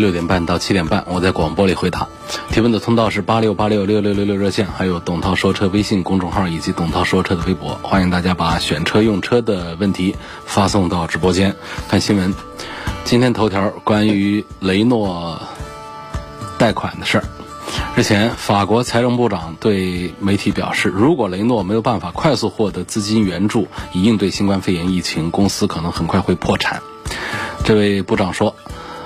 六点半到七点半，我在广播里回答。提问的通道是八六八六六六六六热线，还有董涛说车微信公众号以及董涛说车的微博。欢迎大家把选车用车的问题发送到直播间。看新闻，今天头条关于雷诺贷款的事儿。日前，法国财政部长对媒体表示，如果雷诺没有办法快速获得资金援助以应对新冠肺炎疫情，公司可能很快会破产。这位部长说。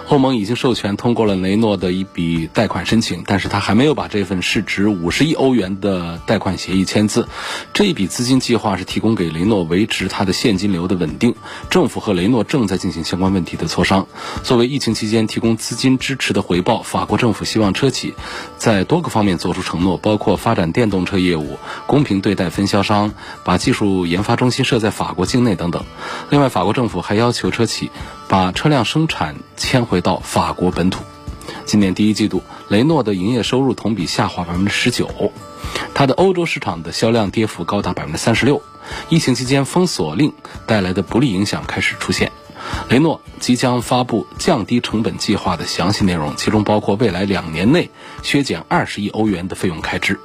欧盟已经授权通过了雷诺的一笔贷款申请，但是他还没有把这份市值五十亿欧元的贷款协议签字。这一笔资金计划是提供给雷诺维持它的现金流的稳定。政府和雷诺正在进行相关问题的磋商。作为疫情期间提供资金支持的回报，法国政府希望车企在多个方面做出承诺，包括发展电动车业务、公平对待分销商、把技术研发中心设在法国境内等等。另外，法国政府还要求车企把车辆生产迁回。到法国本土，今年第一季度，雷诺的营业收入同比下滑百分之十九，它的欧洲市场的销量跌幅高达百分之三十六。疫情期间封锁令带来的不利影响开始出现，雷诺即将发布降低成本计划的详细内容，其中包括未来两年内削减二十亿欧元的费用开支。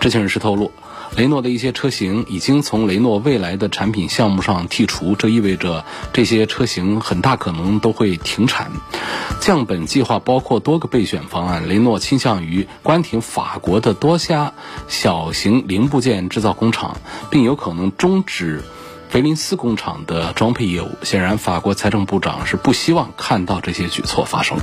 知情人士透露。雷诺的一些车型已经从雷诺未来的产品项目上剔除，这意味着这些车型很大可能都会停产。降本计划包括多个备选方案，雷诺倾向于关停法国的多家小型零部件制造工厂，并有可能终止菲林斯工厂的装配业务。显然，法国财政部长是不希望看到这些举措发生。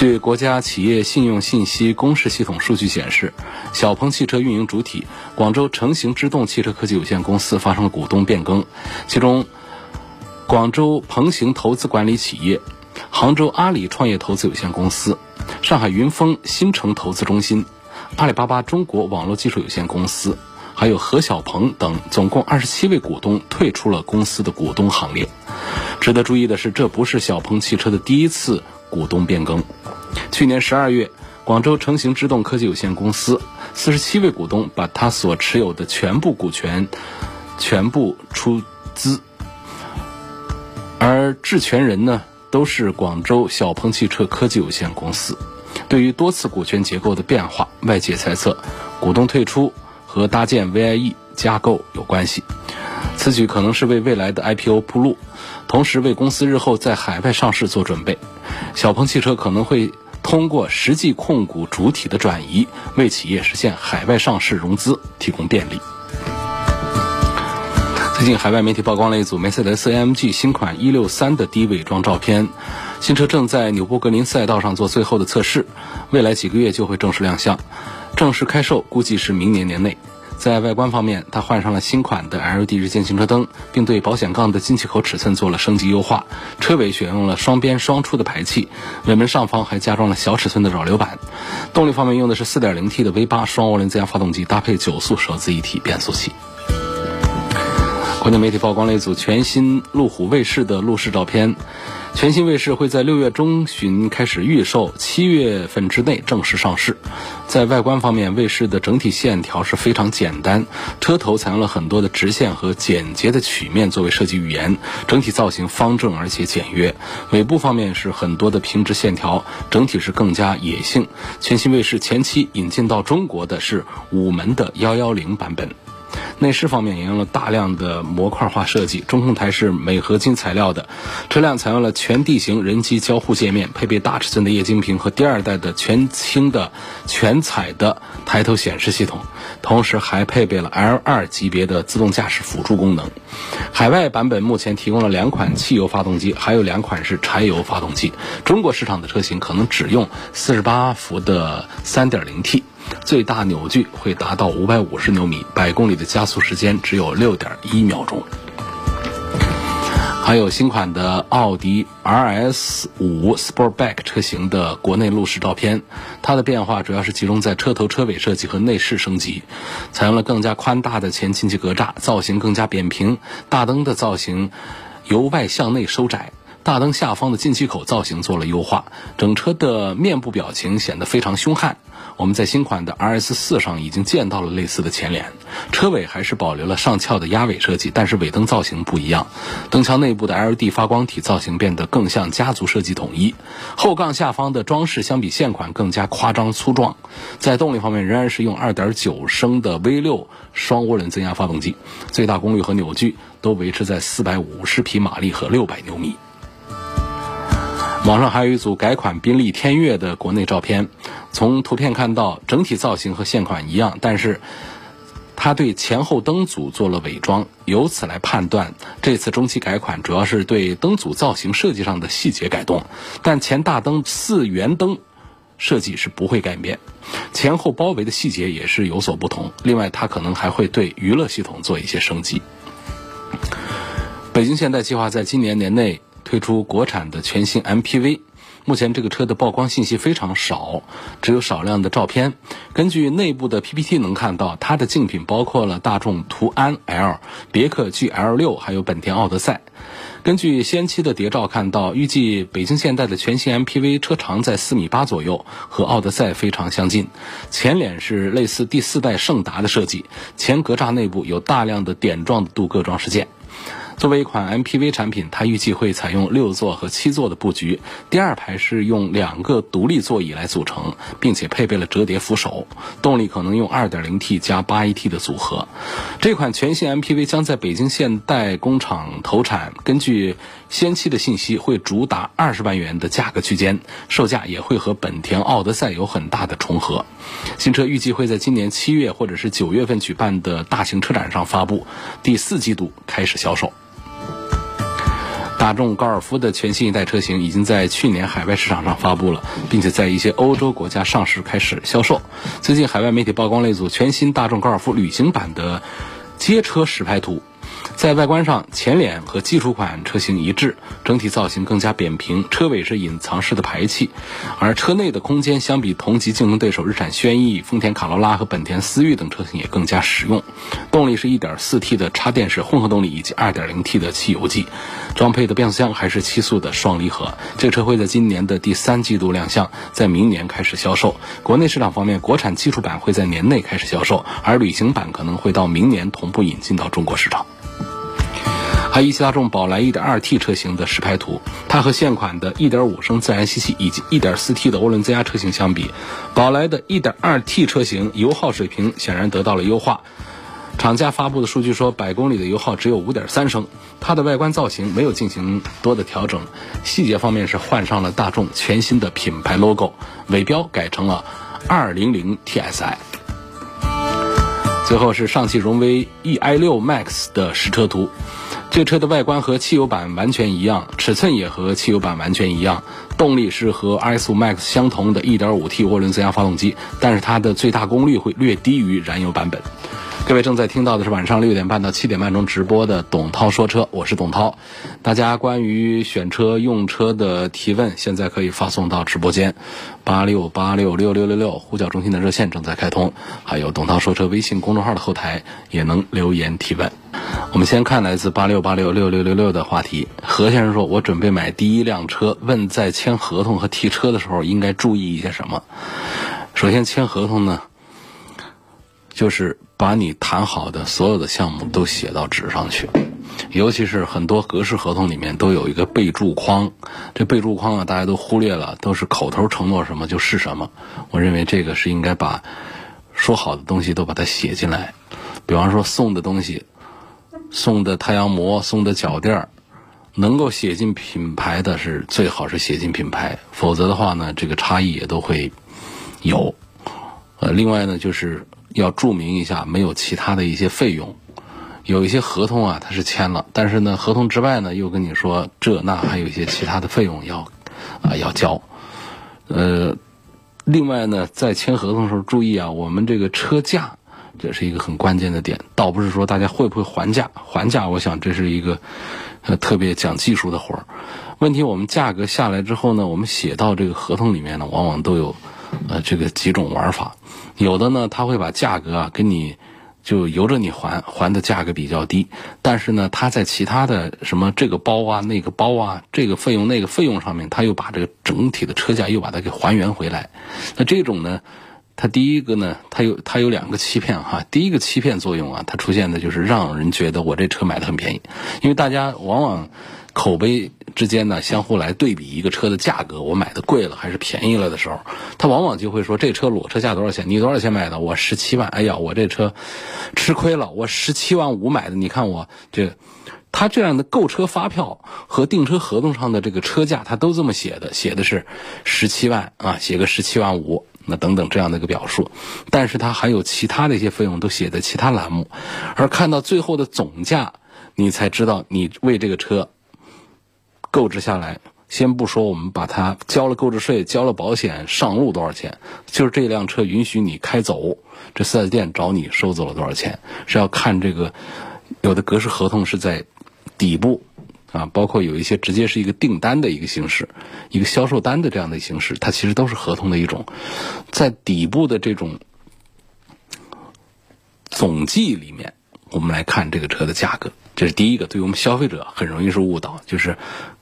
据国家企业信用信息公示系统数据显示，小鹏汽车运营主体广州成行之动汽车科技有限公司发生了股东变更，其中广州鹏行投资管理企业、杭州阿里创业投资有限公司、上海云峰新城投资中心、阿里巴巴中国网络技术有限公司，还有何小鹏等总共二十七位股东退出了公司的股东行列。值得注意的是，这不是小鹏汽车的第一次股东变更。去年十二月，广州成行之动科技有限公司四十七位股东把他所持有的全部股权全部出资，而质权人呢都是广州小鹏汽车科技有限公司。对于多次股权结构的变化，外界猜测股东退出和搭建 VIE 架构有关系。此举可能是为未来的 IPO 铺路，同时为公司日后在海外上市做准备。小鹏汽车可能会通过实际控股主体的转移，为企业实现海外上市融资提供便利。最近，海外媒体曝光了一组梅赛德斯 AMG 新款一六三的低伪装照片，新车正在纽博格林赛道上做最后的测试，未来几个月就会正式亮相，正式开售估计是明年年内。在外观方面，它换上了新款的 LED 日间行车灯，并对保险杠的进气口尺寸做了升级优化。车尾选用了双边双出的排气，尾门上方还加装了小尺寸的扰流板。动力方面用的是 4.0T 的 V8 双涡轮增压发动机，搭配九速手自一体变速器。国内媒体曝光了一组全新路虎卫士的路试照片。全新卫士会在六月中旬开始预售，七月份之内正式上市。在外观方面，卫士的整体线条是非常简单，车头采用了很多的直线和简洁的曲面作为设计语言，整体造型方正而且简约。尾部方面是很多的平直线条，整体是更加野性。全新卫士前期引进到中国的是五门的幺幺零版本。内饰方面沿用了大量的模块化设计，中控台是镁合金材料的，车辆采用了全地形人机交互界面，配备大尺寸的液晶屏和第二代的全清的全彩的抬头显示系统，同时还配备了 L2 级别的自动驾驶辅助功能。海外版本目前提供了两款汽油发动机，还有两款是柴油发动机。中国市场的车型可能只用48伏的 3.0T。最大扭矩会达到五百五十牛米，百公里的加速时间只有六点一秒钟。还有新款的奥迪 RS 五 Sportback 车型的国内路试照片。它的变化主要是集中在车头车尾设计和内饰升级，采用了更加宽大的前进气格栅，造型更加扁平。大灯的造型由外向内收窄。大灯下方的进气口造型做了优化，整车的面部表情显得非常凶悍。我们在新款的 RS 四上已经见到了类似的前脸，车尾还是保留了上翘的鸭尾设计，但是尾灯造型不一样。灯腔内部的 LED 发光体造型变得更像家族设计统一。后杠下方的装饰相比现款更加夸张粗壮。在动力方面，仍然是用2.9升的 V6 双涡轮增压发动机，最大功率和扭矩都维持在450匹马力和600牛米。网上还有一组改款宾利天越的国内照片，从图片看到整体造型和现款一样，但是它对前后灯组做了伪装，由此来判断这次中期改款主要是对灯组造型设计上的细节改动，但前大灯四圆灯设计是不会改变，前后包围的细节也是有所不同。另外，它可能还会对娱乐系统做一些升级。北京现代计划在今年年内。推出国产的全新 MPV，目前这个车的曝光信息非常少，只有少量的照片。根据内部的 PPT 能看到，它的竞品包括了大众途安 L、别克 GL 六，还有本田奥德赛。根据先期的谍照看到，预计北京现代的全新 MPV 车长在四米八左右，和奥德赛非常相近。前脸是类似第四代胜达的设计，前格栅内部有大量的点状的镀铬装饰件。作为一款 MPV 产品，它预计会采用六座和七座的布局，第二排是用两个独立座椅来组成，并且配备了折叠扶手。动力可能用 2.0T 加 8AT 的组合。这款全新 MPV 将在北京现代工厂投产，根据先期的信息，会主打二十万元的价格区间，售价也会和本田奥德赛有很大的重合。新车预计会在今年七月或者是九月份举办的大型车展上发布，第四季度开始销售。大众高尔夫的全新一代车型已经在去年海外市场上发布了，并且在一些欧洲国家上市开始销售。最近海外媒体曝光了一组全新大众高尔夫旅行版的街车实拍图。在外观上，前脸和基础款车型一致，整体造型更加扁平，车尾是隐藏式的排气，而车内的空间相比同级竞争对手日产轩逸、丰田卡罗拉和本田思域等车型也更加实用。动力是 1.4T 的插电式混合动力以及 2.0T 的汽油机，装配的变速箱还是七速的双离合。这个车会在今年的第三季度亮相，在明年开始销售。国内市场方面，国产基础版会在年内开始销售，而旅行版可能会到明年同步引进到中国市场。还一汽大众宝来 1.2T 车型的实拍图，它和现款的1.5升自然吸气以及 1.4T 的涡轮增压车型相比，宝来的 1.2T 车型油耗水平显然得到了优化。厂家发布的数据说，百公里的油耗只有5.3升。它的外观造型没有进行多的调整，细节方面是换上了大众全新的品牌 logo，尾标改成了200 TSI。最后是上汽荣威 eI6 Max 的实车图。这车的外观和汽油版完全一样，尺寸也和汽油版完全一样，动力是和 RS5 Max 相同的 1.5T 涡轮增压发动机，但是它的最大功率会略低于燃油版本。各位正在听到的是晚上六点半到七点半钟直播的董涛说车，我是董涛。大家关于选车用车的提问，现在可以发送到直播间，八六八六六六六六呼叫中心的热线正在开通，还有董涛说车微信公众号的后台也能留言提问。我们先看来自八六八六六六六六的话题，何先生说：“我准备买第一辆车，问在签合同和提车的时候应该注意一些什么？”首先，签合同呢，就是把你谈好的所有的项目都写到纸上去，尤其是很多格式合同里面都有一个备注框，这备注框啊，大家都忽略了，都是口头承诺什么就是什么。我认为这个是应该把说好的东西都把它写进来，比方说送的东西。送的太阳膜、送的脚垫儿，能够写进品牌的是最好是写进品牌，否则的话呢，这个差异也都会有。呃，另外呢，就是要注明一下没有其他的一些费用。有一些合同啊，它是签了，但是呢，合同之外呢，又跟你说这那还有一些其他的费用要啊要交。呃，另外呢，在签合同的时候注意啊，我们这个车价。这是一个很关键的点，倒不是说大家会不会还价，还价，我想这是一个呃特别讲技术的活儿。问题我们价格下来之后呢，我们写到这个合同里面呢，往往都有呃这个几种玩法。有的呢，他会把价格啊给你就由着你还，还的价格比较低，但是呢，他在其他的什么这个包啊、那个包啊、这个费用、那个费用上面，他又把这个整体的车价又把它给还原回来。那这种呢？它第一个呢，它有它有两个欺骗哈。第一个欺骗作用啊，它出现的就是让人觉得我这车买的很便宜，因为大家往往口碑之间呢相互来对比一个车的价格，我买的贵了还是便宜了的时候，他往往就会说这车裸车价多少钱？你多少钱买的？我十七万。哎呀，我这车吃亏了，我十七万五买的。你看我这，他这样的购车发票和订车合同上的这个车价，他都这么写的，写的是十七万啊，写个十七万五。那等等这样的一个表述，但是它还有其他的一些费用都写在其他栏目，而看到最后的总价，你才知道你为这个车购置下来。先不说我们把它交了购置税、交了保险、上路多少钱，就是这辆车允许你开走，这四 S 店找你收走了多少钱，是要看这个有的格式合同是在底部。啊，包括有一些直接是一个订单的一个形式，一个销售单的这样的形式，它其实都是合同的一种。在底部的这种总计里面，我们来看这个车的价格，这是第一个，对于我们消费者很容易是误导，就是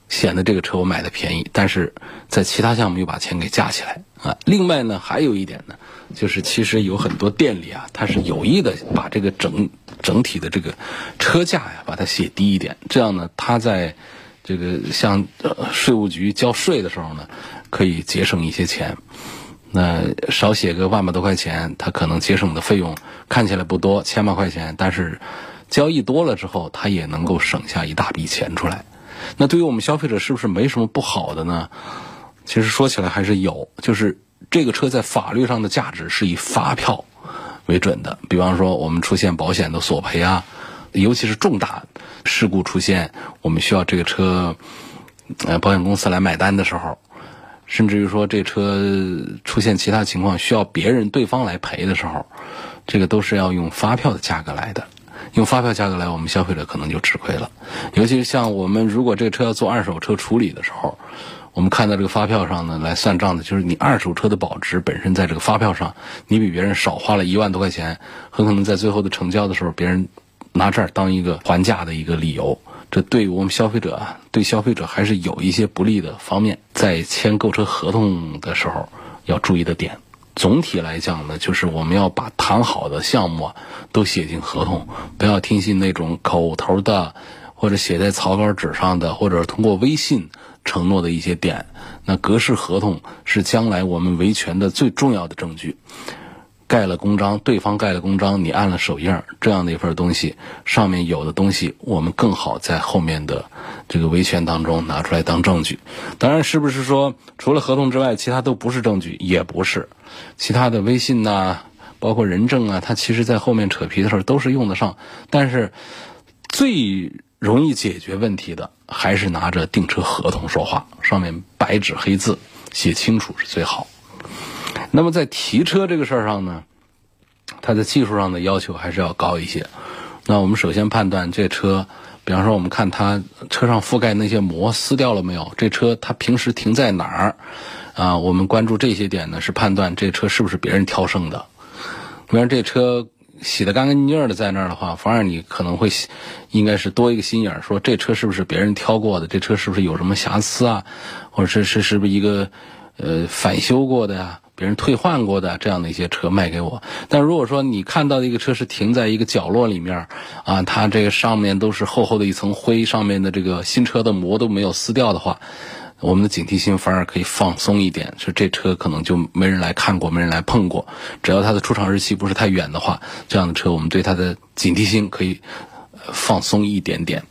显得这个车我买的便宜，但是在其他项目又把钱给加起来啊。另外呢，还有一点呢，就是其实有很多店里啊，他是有意的把这个整。整体的这个车价呀，把它写低一点，这样呢，他在这个向税务局交税的时候呢，可以节省一些钱。那少写个万把多块钱，他可能节省的费用看起来不多，千把块钱，但是交易多了之后，他也能够省下一大笔钱出来。那对于我们消费者，是不是没什么不好的呢？其实说起来还是有，就是这个车在法律上的价值是以发票。为准的，比方说我们出现保险的索赔啊，尤其是重大事故出现，我们需要这个车，呃，保险公司来买单的时候，甚至于说这车出现其他情况需要别人对方来赔的时候，这个都是要用发票的价格来的，用发票价格来，我们消费者可能就吃亏了。尤其是像我们如果这个车要做二手车处理的时候。我们看到这个发票上呢，来算账的，就是你二手车的保值本身在这个发票上，你比别人少花了一万多块钱，很可能在最后的成交的时候，别人拿这儿当一个还价的一个理由，这对于我们消费者啊，对消费者还是有一些不利的方面，在签购车合同的时候要注意的点。总体来讲呢，就是我们要把谈好的项目都写进合同，不要听信那种口头的，或者写在草稿纸上的，或者通过微信。承诺的一些点，那格式合同是将来我们维权的最重要的证据。盖了公章，对方盖了公章，你按了手印，这样的一份东西上面有的东西，我们更好在后面的这个维权当中拿出来当证据。当然，是不是说除了合同之外，其他都不是证据？也不是，其他的微信呐，包括人证啊，它其实在后面扯皮的时候都是用得上。但是最容易解决问题的。还是拿着订车合同说话，上面白纸黑字写清楚是最好。那么在提车这个事儿上呢，它的技术上的要求还是要高一些。那我们首先判断这车，比方说我们看它车上覆盖那些膜撕掉了没有？这车它平时停在哪儿？啊，我们关注这些点呢，是判断这车是不是别人挑剩的。比方这车。洗得干干净净的在那儿的话，反而你可能会应该是多一个心眼儿，说这车是不是别人挑过的？这车是不是有什么瑕疵啊？或者是是是不是一个呃返修过的呀？别人退换过的这样的一些车卖给我？但如果说你看到的一个车是停在一个角落里面啊，它这个上面都是厚厚的一层灰，上面的这个新车的膜都没有撕掉的话。我们的警惕心反而可以放松一点，说这车可能就没人来看过，没人来碰过。只要它的出厂日期不是太远的话，这样的车我们对它的警惕心可以放松一点点。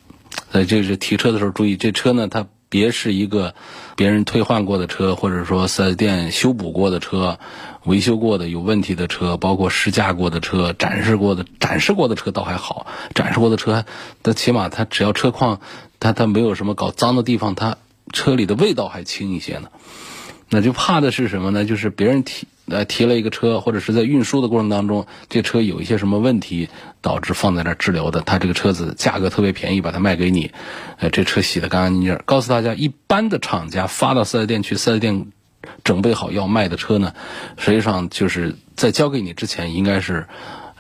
所以这是提车的时候注意，这车呢它别是一个别人退换过的车，或者说四 S 店修补过的车、维修过的有问题的车，包括试驾过的车、展示过的展示过的车倒还好，展示过的车，它起码它只要车况它它没有什么搞脏的地方，它。车里的味道还轻一些呢，那就怕的是什么呢？就是别人提呃提了一个车，或者是在运输的过程当中，这车有一些什么问题，导致放在那儿滞留的。他这个车子价格特别便宜，把它卖给你，呃，这车洗的干干净净。告诉大家，一般的厂家发到四 S 店去，四 S 店准备好要卖的车呢，实际上就是在交给你之前，应该是。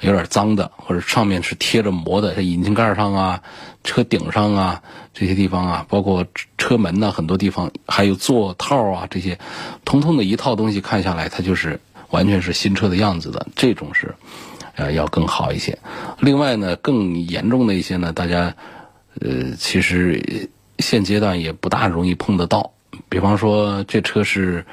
有点脏的，或者上面是贴着膜的，在引擎盖上啊、车顶上啊这些地方啊，包括车门呢，很多地方还有座套啊这些，通通的一套东西看下来，它就是完全是新车的样子的。这种是，呃，要更好一些。另外呢，更严重的一些呢，大家呃，其实现阶段也不大容易碰得到。比方说，这车是。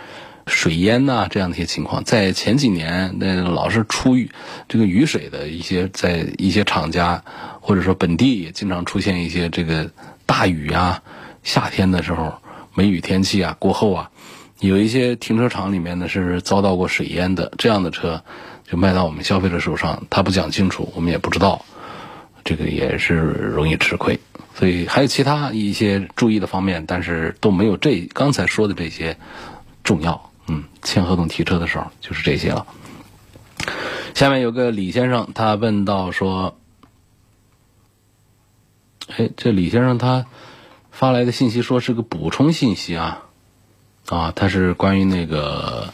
水淹呐，这样的一些情况，在前几年那老是出雨这个雨水的一些，在一些厂家或者说本地也经常出现一些这个大雨啊，夏天的时候梅雨天气啊过后啊，有一些停车场里面呢是遭到过水淹的，这样的车就卖到我们消费者手上，他不讲清楚，我们也不知道，这个也是容易吃亏。所以还有其他一些注意的方面，但是都没有这刚才说的这些重要。嗯，签合同提车的时候就是这些了。下面有个李先生，他问到说：“哎，这李先生他发来的信息说是个补充信息啊，啊，他是关于那个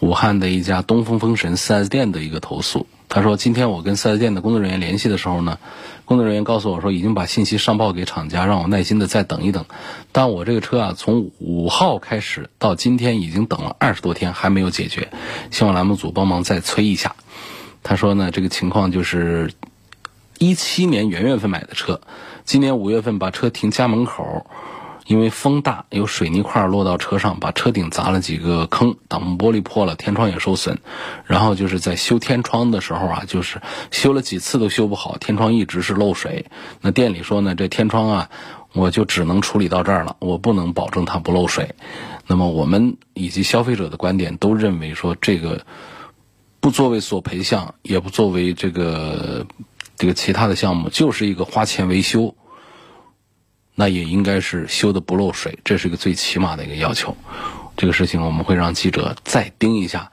武汉的一家东风风神 4S 店的一个投诉。他说，今天我跟 4S 店的工作人员联系的时候呢。”工作人员告诉我说，已经把信息上报给厂家，让我耐心的再等一等。但我这个车啊，从五号开始到今天已经等了二十多天，还没有解决。希望栏目组帮忙再催一下。他说呢，这个情况就是一七年元月份买的车，今年五月份把车停家门口。因为风大，有水泥块落到车上，把车顶砸了几个坑，挡风玻璃破了，天窗也受损。然后就是在修天窗的时候啊，就是修了几次都修不好，天窗一直是漏水。那店里说呢，这天窗啊，我就只能处理到这儿了，我不能保证它不漏水。那么我们以及消费者的观点都认为说，这个不作为索赔项，也不作为这个这个其他的项目，就是一个花钱维修。那也应该是修的不漏水，这是一个最起码的一个要求。这个事情我们会让记者再盯一下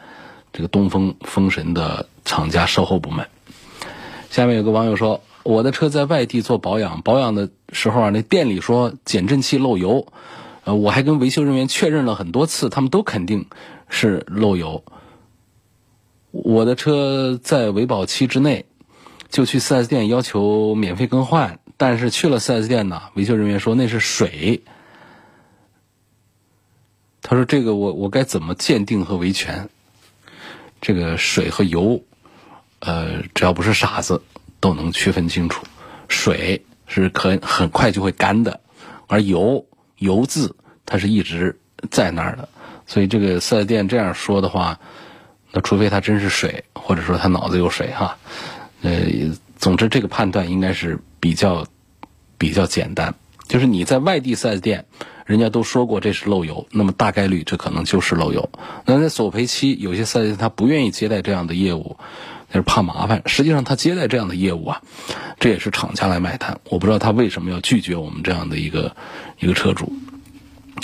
这个东风风神的厂家售后部门。下面有个网友说，我的车在外地做保养，保养的时候啊，那店里说减震器漏油，呃，我还跟维修人员确认了很多次，他们都肯定是漏油。我的车在维保期之内，就去 4S 店要求免费更换。但是去了 4S 店呢，维修人员说那是水。他说：“这个我我该怎么鉴定和维权？这个水和油，呃，只要不是傻子，都能区分清楚。水是可很快就会干的，而油油渍它是一直在那儿的。所以这个 4S 店这样说的话，那除非他真是水，或者说他脑子有水哈。呃，总之这个判断应该是。”比较比较简单，就是你在外地 4S 店，人家都说过这是漏油，那么大概率这可能就是漏油。那在索赔期，有些 4S 店他不愿意接待这样的业务，那是怕麻烦。实际上他接待这样的业务啊，这也是厂家来买单。我不知道他为什么要拒绝我们这样的一个一个车主。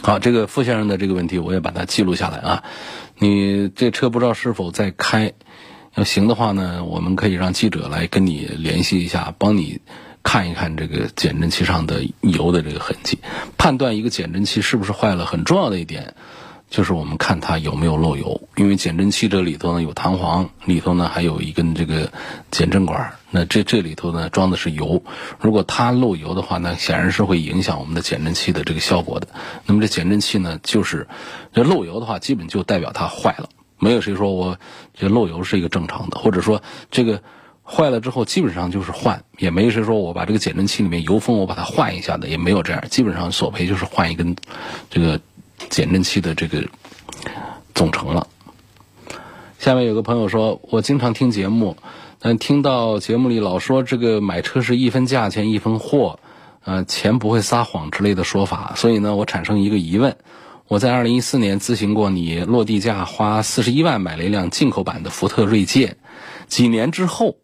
好，这个傅先生的这个问题我也把它记录下来啊。你这车不知道是否在开？要行的话呢，我们可以让记者来跟你联系一下，帮你。看一看这个减震器上的油的这个痕迹，判断一个减震器是不是坏了，很重要的一点就是我们看它有没有漏油。因为减震器这里头呢有弹簧，里头呢还有一根这个减震管，那这这里头呢装的是油。如果它漏油的话，那显然是会影响我们的减震器的这个效果的。那么这减震器呢，就是这漏油的话，基本就代表它坏了。没有谁说我这漏油是一个正常的，或者说这个。坏了之后，基本上就是换，也没谁说我把这个减震器里面油封，我把它换一下的，也没有这样。基本上索赔就是换一根这个减震器的这个总成了。下面有个朋友说，我经常听节目，但听到节目里老说这个买车是一分价钱一分货，呃，钱不会撒谎之类的说法，所以呢，我产生一个疑问：我在二零一四年咨询过你，落地价花四十一万买了一辆进口版的福特锐界，几年之后。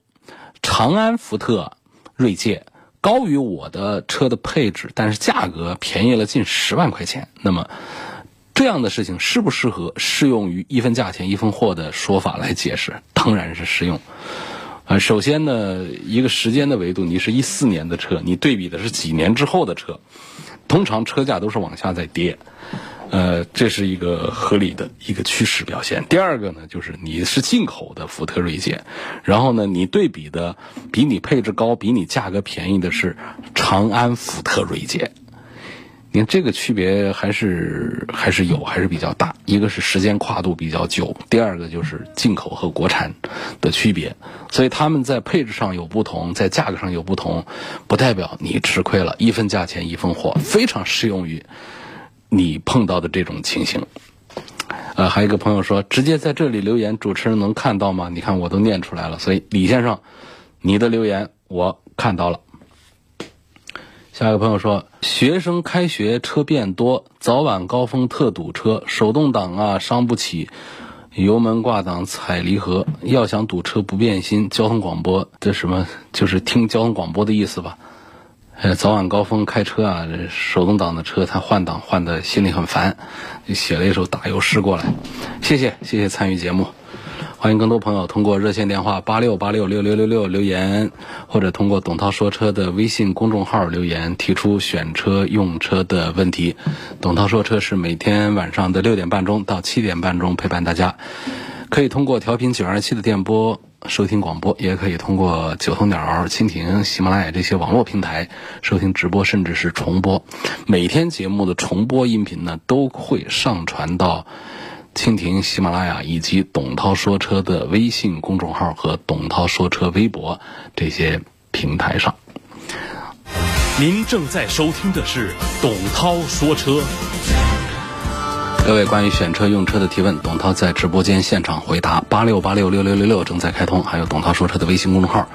长安福特锐界高于我的车的配置，但是价格便宜了近十万块钱。那么，这样的事情适不适合适用于一分价钱一分货的说法来解释？当然是适用。呃，首先呢，一个时间的维度，你是一四年的车，你对比的是几年之后的车，通常车价都是往下在跌。呃，这是一个合理的一个趋势表现。第二个呢，就是你是进口的福特锐界，然后呢，你对比的比你配置高、比你价格便宜的是长安福特锐界。你看这个区别还是还是有，还是比较大。一个是时间跨度比较久，第二个就是进口和国产的区别。所以他们在配置上有不同，在价格上有不同，不代表你吃亏了。一分价钱一分货，非常适用于。你碰到的这种情形，呃，还有一个朋友说，直接在这里留言，主持人能看到吗？你看我都念出来了，所以李先生，你的留言我看到了。下一个朋友说，学生开学车变多，早晚高峰特堵车，手动挡啊伤不起，油门挂档踩离合，要想堵车不变心，交通广播这什么就是听交通广播的意思吧。呃，早晚高峰开车啊，手动挡的车他换挡换的心里很烦，就写了一首打油诗过来。谢谢，谢谢参与节目，欢迎更多朋友通过热线电话八六八六六六六六留言，或者通过董涛说车的微信公众号留言，提出选车用车的问题。董涛说车是每天晚上的六点半钟到七点半钟陪伴大家，可以通过调频九二七的电波。收听广播也可以通过九头鸟、蜻蜓、喜马拉雅这些网络平台收听直播，甚至是重播。每天节目的重播音频呢，都会上传到蜻蜓、喜马拉雅以及董涛说车的微信公众号和董涛说车微博这些平台上。您正在收听的是董涛说车。各位关于选车用车的提问，董涛在直播间现场回答。八六八六六六六六正在开通，还有董涛说车的微信公众号，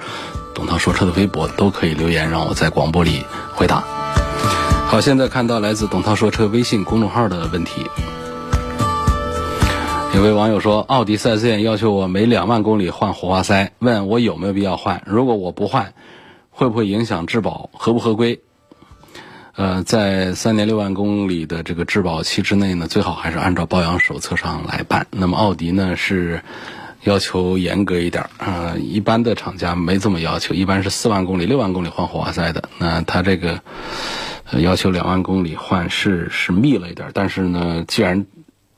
董涛说车的微博都可以留言，让我在广播里回答。好，现在看到来自董涛说车微信公众号的问题。有位网友说，奥迪 4S 店要求我每两万公里换火花塞，问我有没有必要换？如果我不换，会不会影响质保？合不合规？呃，在三年六万公里的这个质保期之内呢，最好还是按照保养手册上来办。那么奥迪呢是要求严格一点啊，一般的厂家没这么要求，一般是四万公里、六万公里换火花塞的。那它这个要求两万公里换是是密了一点，但是呢，既然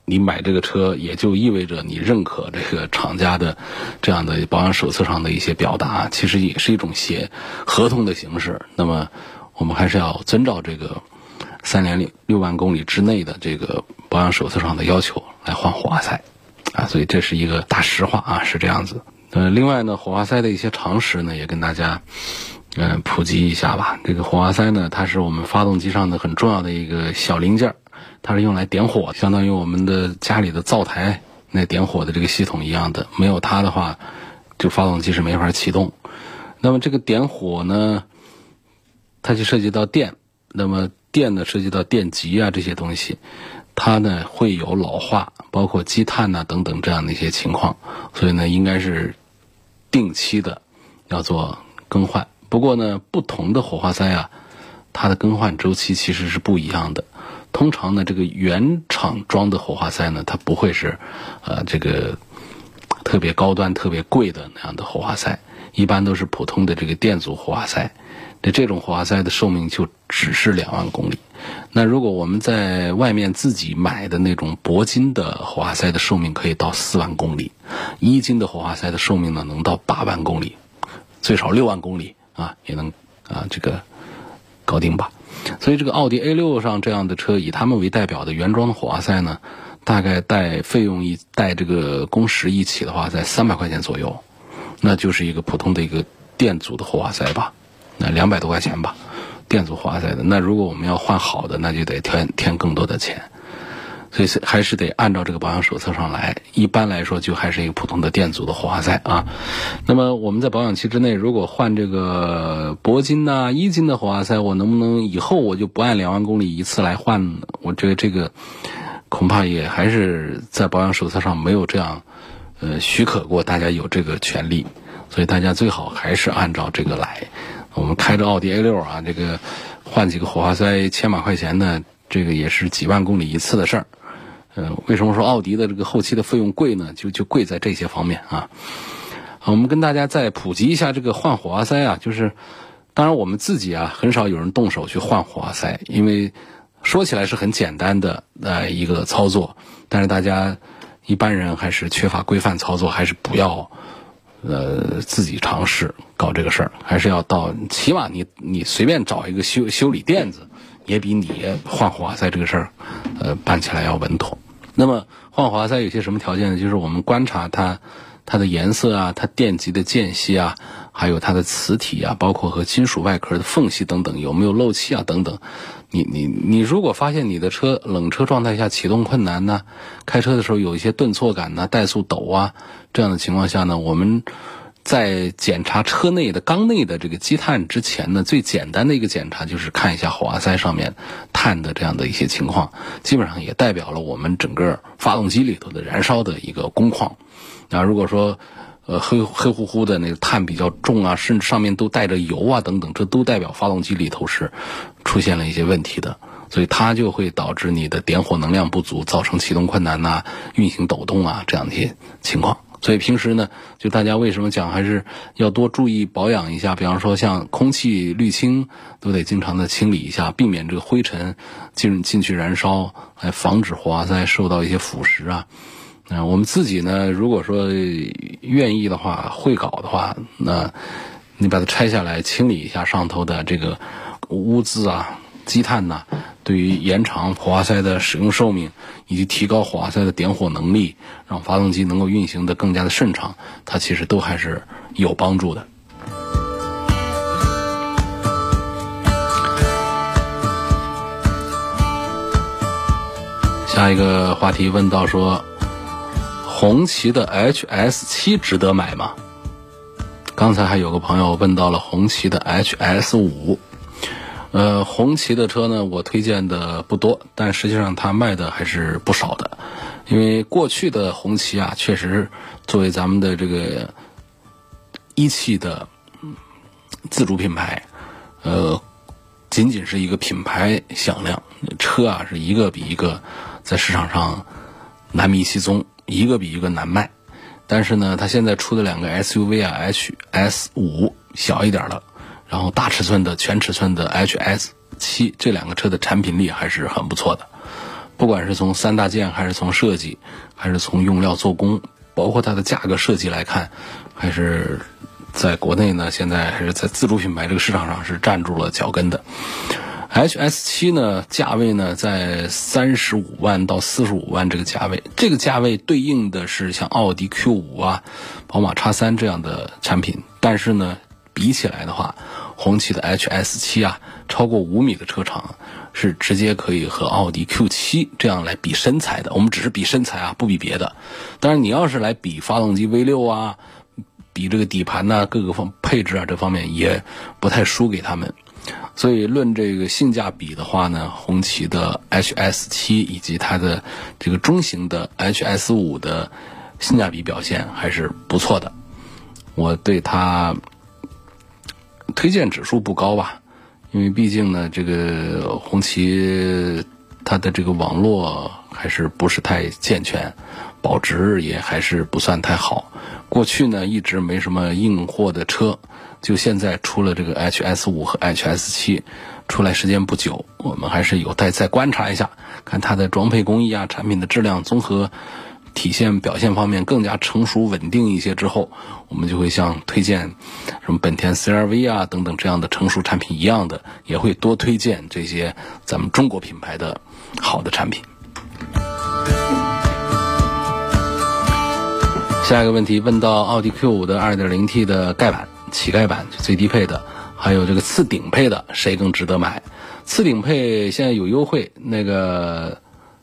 你买这个车，也就意味着你认可这个厂家的这样的保养手册上的一些表达，其实也是一种写合同的形式。那么。我们还是要遵照这个三年六六万公里之内的这个保养手册上的要求来换火花塞，啊，所以这是一个大实话啊，是这样子。呃，另外呢，火花塞的一些常识呢，也跟大家嗯普及一下吧。这个火花塞呢，它是我们发动机上的很重要的一个小零件，它是用来点火，相当于我们的家里的灶台那点火的这个系统一样的。没有它的话，就发动机是没法启动。那么这个点火呢？它就涉及到电，那么电呢涉及到电极啊这些东西，它呢会有老化，包括积碳呐等等这样的一些情况，所以呢应该是定期的要做更换。不过呢，不同的火花塞啊，它的更换周期其实是不一样的。通常呢，这个原厂装的火花塞呢，它不会是呃这个特别高端、特别贵的那样的火花塞，一般都是普通的这个电阻火花塞。那这种火花塞的寿命就只是两万公里。那如果我们在外面自己买的那种铂金的火花塞的寿命可以到四万公里，一金的火花塞的寿命呢能到八万公里，最少六万公里啊也能啊这个搞定吧。所以这个奥迪 A 六上这样的车，以他们为代表的原装的火花塞呢，大概带费用一带这个工时一起的话，在三百块钱左右，那就是一个普通的一个电阻的火花塞吧。那两百多块钱吧，电阻火花塞的。那如果我们要换好的，那就得添添更多的钱。所以还是得按照这个保养手册上来。一般来说，就还是一个普通的电阻的火花塞啊。那么我们在保养期之内，如果换这个铂金呐、一金的火花塞，我能不能以后我就不按两万公里一次来换？我觉得这个恐怕也还是在保养手册上没有这样呃许可过，大家有这个权利。所以大家最好还是按照这个来。我们开着奥迪 A 六啊，这个换几个火花塞千把块钱呢，这个也是几万公里一次的事儿。呃，为什么说奥迪的这个后期的费用贵呢？就就贵在这些方面啊。我们跟大家再普及一下这个换火花塞啊，就是当然我们自己啊很少有人动手去换火花塞，因为说起来是很简单的呃一个操作，但是大家一般人还是缺乏规范操作，还是不要呃自己尝试搞这个事儿，还是要到起码你你随便找一个修修理店子，也比你换火花塞这个事儿呃办起来要稳妥。那么换火花塞有些什么条件呢？就是我们观察它。它的颜色啊，它电极的间隙啊，还有它的磁体啊，包括和金属外壳的缝隙等等，有没有漏气啊等等。你你你如果发现你的车冷车状态下启动困难呢，开车的时候有一些顿挫感呢，怠速抖啊，这样的情况下呢，我们在检查车内的缸内的这个积碳之前呢，最简单的一个检查就是看一下火花塞上面碳的这样的一些情况，基本上也代表了我们整个发动机里头的燃烧的一个工况。那如果说，呃，黑黑乎乎的那个碳比较重啊，甚至上面都带着油啊等等，这都代表发动机里头是出现了一些问题的，所以它就会导致你的点火能量不足，造成启动困难呐、运行抖动啊这样的一些情况。所以平时呢，就大家为什么讲还是要多注意保养一下，比方说像空气滤清都得经常的清理一下，避免这个灰尘进进去燃烧，来防止火花塞受到一些腐蚀啊。嗯，我们自己呢，如果说愿意的话，会搞的话，那你把它拆下来，清理一下上头的这个污渍啊、积碳呐，对于延长火花塞的使用寿命，以及提高火花塞的点火能力，让发动机能够运行的更加的顺畅，它其实都还是有帮助的。下一个话题问到说。红旗的 HS 七值得买吗？刚才还有个朋友问到了红旗的 HS 五，呃，红旗的车呢，我推荐的不多，但实际上它卖的还是不少的，因为过去的红旗啊，确实作为咱们的这个一汽的自主品牌，呃，仅仅是一个品牌响亮，车啊是一个比一个在市场上难觅其踪。一个比一个难卖，但是呢，它现在出的两个 SUV 啊，HS 五小一点的，然后大尺寸的全尺寸的 HS 七，这两个车的产品力还是很不错的。不管是从三大件，还是从设计，还是从用料做工，包括它的价格设计来看，还是在国内呢，现在还是在自主品牌这个市场上是站住了脚跟的。H S 七呢，价位呢在三十五万到四十五万这个价位，这个价位对应的是像奥迪 Q 五啊、宝马叉三这样的产品，但是呢，比起来的话，红旗的 H S 七啊，超过五米的车长是直接可以和奥迪 Q 七这样来比身材的。我们只是比身材啊，不比别的。当然，你要是来比发动机 V 六啊，比这个底盘呐，各个方配置啊这方面也不太输给他们。所以论这个性价比的话呢，红旗的 HS 七以及它的这个中型的 HS 五的性价比表现还是不错的。我对它推荐指数不高吧，因为毕竟呢，这个红旗它的这个网络还是不是太健全，保值也还是不算太好。过去呢，一直没什么硬货的车。就现在出了这个 HS 五和 HS 七，出来时间不久，我们还是有待再观察一下，看它的装配工艺啊、产品的质量、综合体现表现方面更加成熟稳定一些之后，我们就会像推荐什么本田 CRV 啊等等这样的成熟产品一样的，也会多推荐这些咱们中国品牌的好的产品。下一个问题问到奥迪 Q 五的 2.0T 的盖板。乞丐版最低配的，还有这个次顶配的，谁更值得买？次顶配现在有优惠，那个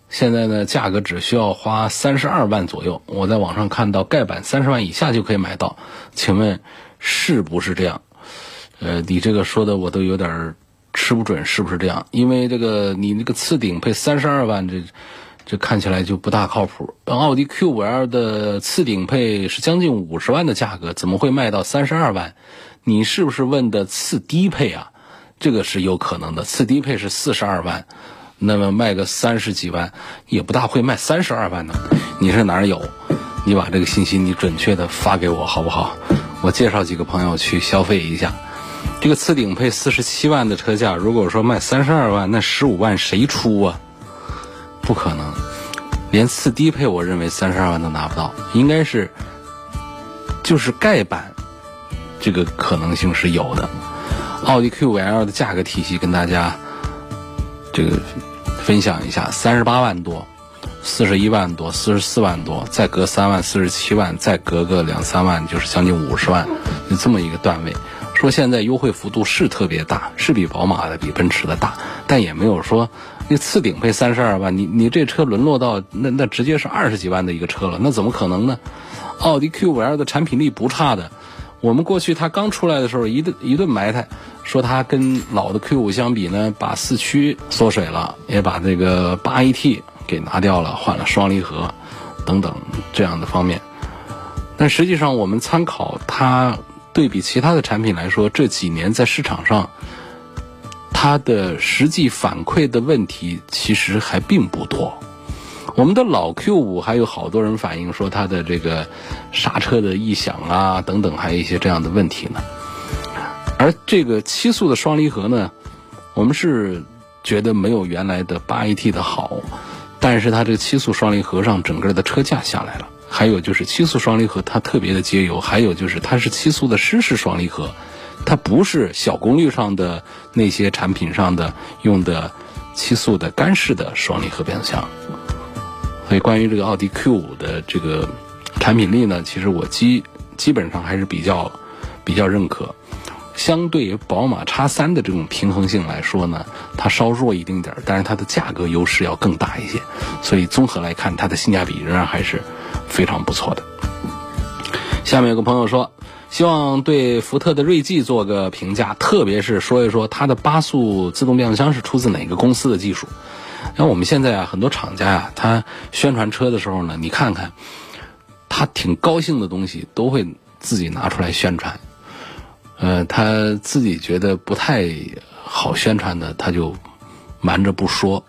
现在呢价格只需要花三十二万左右。我在网上看到盖板三十万以下就可以买到，请问是不是这样？呃，你这个说的我都有点吃不准是不是这样？因为这个你那个次顶配三十二万这。这看起来就不大靠谱。奥迪 Q5L 的次顶配是将近五十万的价格，怎么会卖到三十二万？你是不是问的次低配啊？这个是有可能的。次低配是四十二万，那么卖个三十几万，也不大会卖三十二万呢。你是哪儿有？你把这个信息你准确的发给我好不好？我介绍几个朋友去消费一下。这个次顶配四十七万的车价，如果说卖三十二万，那十五万谁出啊？不可能，连次低配我认为三十二万都拿不到，应该是就是盖板，这个可能性是有的。奥迪 Q5L 的价格体系跟大家这个分享一下：三十八万多。四十一万多，四十四万多，再隔三万，四十七万，再隔个两三万，就是将近五十万，就这么一个段位。说现在优惠幅度是特别大，是比宝马的、比奔驰的大，但也没有说那次顶配三十二万，你你这车沦落到那那直接是二十几万的一个车了，那怎么可能呢？奥迪 Q5L 的产品力不差的，我们过去它刚出来的时候一顿一顿埋汰，说它跟老的 Q5 相比呢，把四驱缩水了，也把这个八 AT。给拿掉了，换了双离合，等等这样的方面。但实际上，我们参考它对比其他的产品来说，这几年在市场上，它的实际反馈的问题其实还并不多。我们的老 Q 五还有好多人反映说它的这个刹车的异响啊等等，还有一些这样的问题呢。而这个七速的双离合呢，我们是觉得没有原来的八 AT 的好。但是它这个七速双离合上整个的车架下来了，还有就是七速双离合它特别的节油，还有就是它是七速的湿式双离合，它不是小功率上的那些产品上的用的七速的干式的双离合变速箱。所以关于这个奥迪 Q 五的这个产品力呢，其实我基基本上还是比较比较认可。相对于宝马叉三的这种平衡性来说呢，它稍弱一丁点儿，但是它的价格优势要更大一些，所以综合来看，它的性价比仍然还是非常不错的。下面有个朋友说，希望对福特的锐际做个评价，特别是说一说它的八速自动变速箱是出自哪个公司的技术。那我们现在啊，很多厂家呀，他宣传车的时候呢，你看看，他挺高兴的东西都会自己拿出来宣传。呃，他自己觉得不太好宣传的，他就瞒着不说。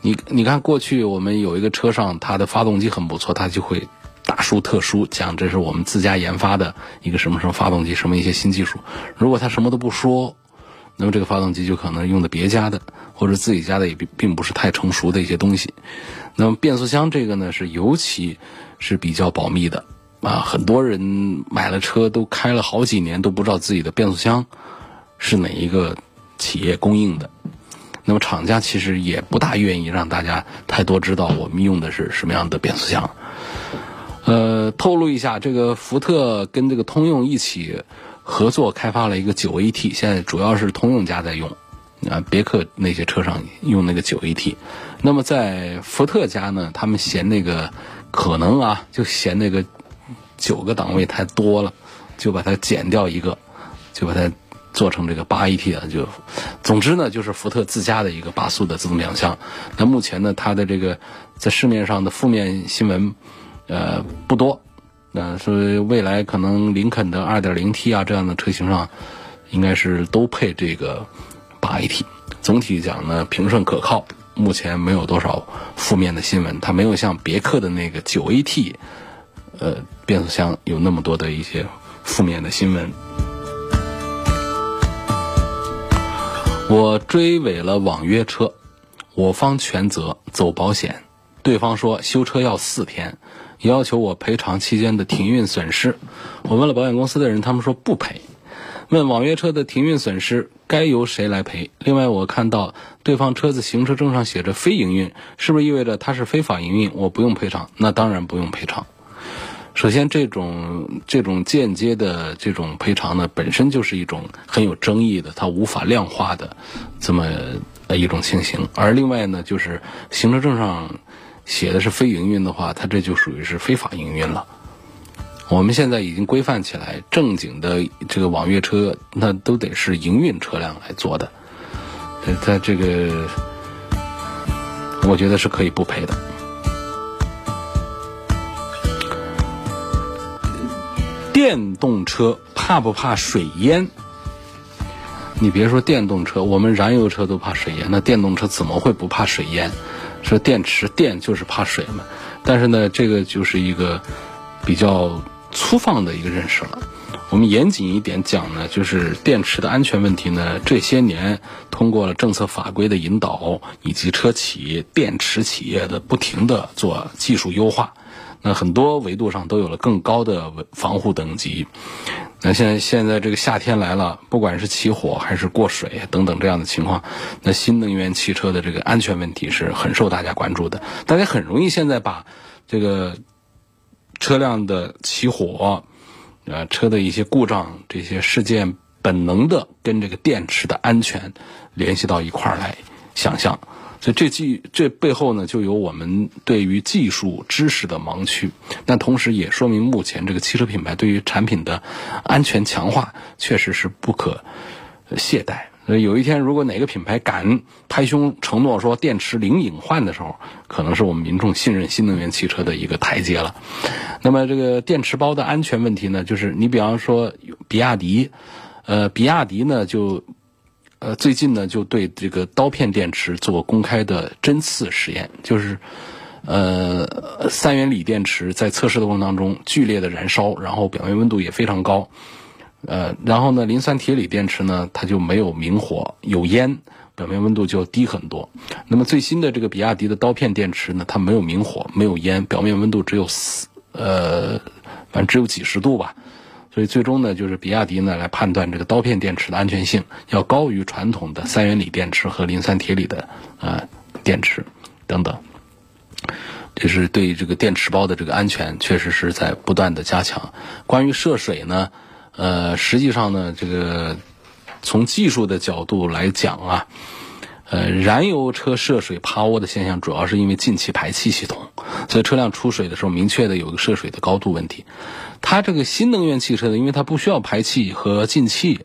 你你看，过去我们有一个车上，它的发动机很不错，他就会大书特书讲这是我们自家研发的一个什么什么发动机，什么一些新技术。如果他什么都不说，那么这个发动机就可能用的别家的，或者自己家的也并并不是太成熟的一些东西。那么变速箱这个呢，是尤其是比较保密的。啊，很多人买了车都开了好几年都不知道自己的变速箱是哪一个企业供应的。那么厂家其实也不大愿意让大家太多知道我们用的是什么样的变速箱。呃，透露一下，这个福特跟这个通用一起合作开发了一个九 AT，现在主要是通用家在用，啊，别克那些车上用那个九 AT。那么在福特家呢，他们嫌那个可能啊，就嫌那个。九个档位太多了，就把它减掉一个，就把它做成这个八 AT 的。就，总之呢，就是福特自家的一个八速的自动变速箱。那目前呢，它的这个在市面上的负面新闻，呃，不多。那所以未来可能林肯的二点零 T 啊这样的车型上，应该是都配这个八 AT。总体讲呢，平顺可靠，目前没有多少负面的新闻。它没有像别克的那个九 AT。呃，变速箱有那么多的一些负面的新闻。我追尾了网约车，我方全责走保险，对方说修车要四天，要求我赔偿期间的停运损失。我问了保险公司的人，他们说不赔。问网约车的停运损失该由谁来赔？另外，我看到对方车子行车证上写着非营运，是不是意味着它是非法营运？我不用赔偿？那当然不用赔偿。首先，这种这种间接的这种赔偿呢，本身就是一种很有争议的，它无法量化的这么一种情形。而另外呢，就是行车证上写的是非营运的话，它这就属于是非法营运了。我们现在已经规范起来，正经的这个网约车，那都得是营运车辆来做的。它这个，我觉得是可以不赔的。电动车怕不怕水淹？你别说电动车，我们燃油车都怕水淹，那电动车怎么会不怕水淹？说电池电就是怕水嘛。但是呢，这个就是一个比较粗放的一个认识了。我们严谨一点讲呢，就是电池的安全问题呢，这些年通过了政策法规的引导，以及车企、电池企业的不停的做技术优化，那很多维度上都有了更高的防护等级。那现在现在这个夏天来了，不管是起火还是过水等等这样的情况，那新能源汽车的这个安全问题是很受大家关注的。大家很容易现在把这个车辆的起火。呃，车的一些故障这些事件，本能的跟这个电池的安全联系到一块儿来想象，所以这技这背后呢，就有我们对于技术知识的盲区，但同时也说明目前这个汽车品牌对于产品的安全强化确实是不可懈怠。所以有一天，如果哪个品牌敢拍胸承诺说电池零隐患的时候，可能是我们民众信任新能源汽车的一个台阶了。那么，这个电池包的安全问题呢？就是你比方说，比亚迪，呃，比亚迪呢就，呃，最近呢就对这个刀片电池做公开的针刺实验，就是，呃，三元锂电池在测试的过程当中剧烈的燃烧，然后表面温度也非常高。呃，然后呢，磷酸铁锂电池呢，它就没有明火，有烟，表面温度就低很多。那么最新的这个比亚迪的刀片电池呢，它没有明火，没有烟，表面温度只有四，呃，反正只有几十度吧。所以最终呢，就是比亚迪呢来判断这个刀片电池的安全性要高于传统的三元锂电池和磷酸铁锂的呃电池等等。这是对这个电池包的这个安全，确实是在不断的加强。关于涉水呢？呃，实际上呢，这个从技术的角度来讲啊，呃，燃油车涉水趴窝的现象，主要是因为进气排气系统，所以车辆出水的时候，明确的有个涉水的高度问题。它这个新能源汽车呢，因为它不需要排气和进气，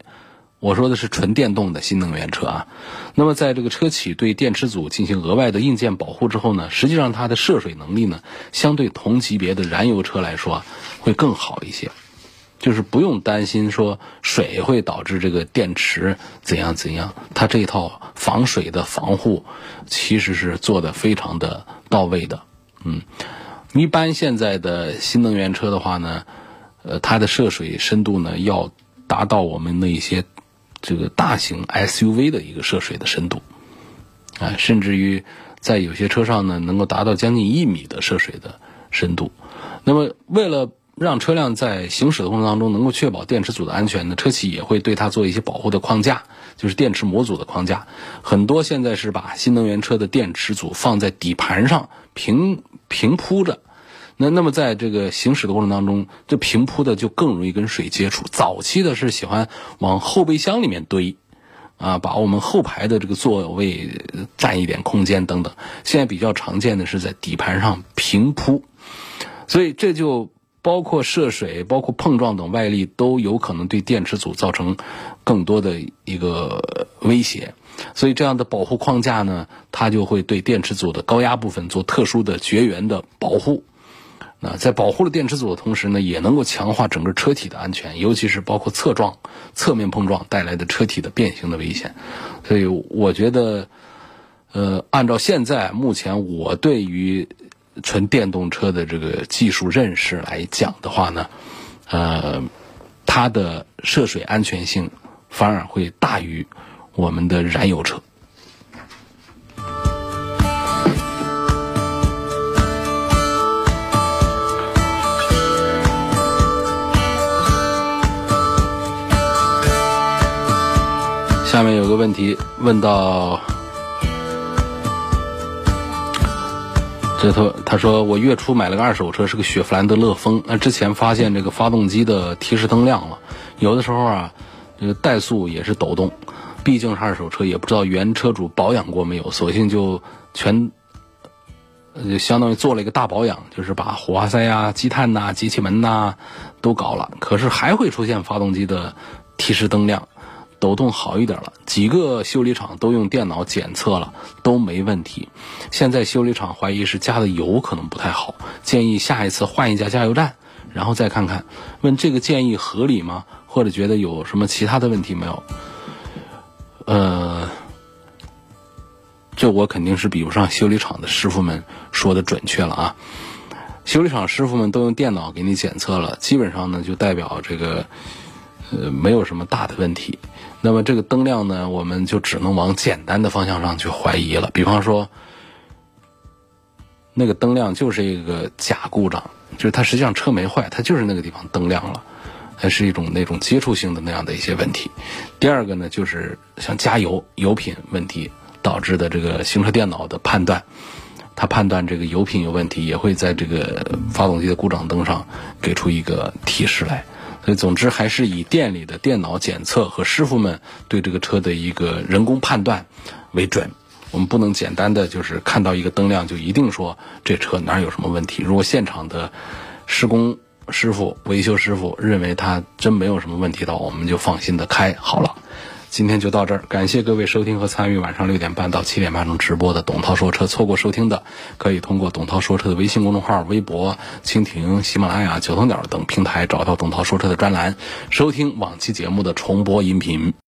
我说的是纯电动的新能源车啊。那么在这个车企对电池组进行额外的硬件保护之后呢，实际上它的涉水能力呢，相对同级别的燃油车来说，会更好一些。就是不用担心说水会导致这个电池怎样怎样，它这一套防水的防护其实是做的非常的到位的。嗯，一般现在的新能源车的话呢，呃，它的涉水深度呢要达到我们那些这个大型 SUV 的一个涉水的深度，啊，甚至于在有些车上呢能够达到将近一米的涉水的深度。那么为了让车辆在行驶的过程当中能够确保电池组的安全呢，车企也会对它做一些保护的框架，就是电池模组的框架。很多现在是把新能源车的电池组放在底盘上平平铺着，那那么在这个行驶的过程当中，这平铺的就更容易跟水接触。早期的是喜欢往后备箱里面堆，啊，把我们后排的这个座位占一点空间等等。现在比较常见的是在底盘上平铺，所以这就。包括涉水、包括碰撞等外力都有可能对电池组造成更多的一个威胁，所以这样的保护框架呢，它就会对电池组的高压部分做特殊的绝缘的保护。那在保护了电池组的同时呢，也能够强化整个车体的安全，尤其是包括侧撞、侧面碰撞带来的车体的变形的危险。所以我觉得，呃，按照现在目前我对于。纯电动车的这个技术认识来讲的话呢，呃，它的涉水安全性反而会大于我们的燃油车。下面有个问题问到。这头他说我月初买了个二手车，是个雪佛兰的乐风。那之前发现这个发动机的提示灯亮了，有的时候啊，这个怠速也是抖动。毕竟是二手车，也不知道原车主保养过没有，索性就全，就相当于做了一个大保养，就是把火花塞啊、积碳呐、机器门呐都搞了。可是还会出现发动机的提示灯亮。抖动好一点了，几个修理厂都用电脑检测了，都没问题。现在修理厂怀疑是加的油可能不太好，建议下一次换一家加油站，然后再看看。问这个建议合理吗？或者觉得有什么其他的问题没有？呃，这我肯定是比不上修理厂的师傅们说的准确了啊。修理厂师傅们都用电脑给你检测了，基本上呢就代表这个呃没有什么大的问题。那么这个灯亮呢，我们就只能往简单的方向上去怀疑了。比方说，那个灯亮就是一个假故障，就是它实际上车没坏，它就是那个地方灯亮了，还是一种那种接触性的那样的一些问题。第二个呢，就是像加油油品问题导致的这个行车电脑的判断。它判断这个油品有问题，也会在这个发动机的故障灯上给出一个提示来。所以，总之还是以店里的电脑检测和师傅们对这个车的一个人工判断为准。我们不能简单的就是看到一个灯亮就一定说这车哪有什么问题。如果现场的施工师傅、维修师傅认为它真没有什么问题的话，我们就放心的开好了。今天就到这儿，感谢各位收听和参与晚上六点半到七点半钟直播的董涛说车。错过收听的，可以通过董涛说车的微信公众号、微博、蜻蜓、喜马拉雅、九头鸟等平台找到董涛说车的专栏，收听往期节目的重播音频。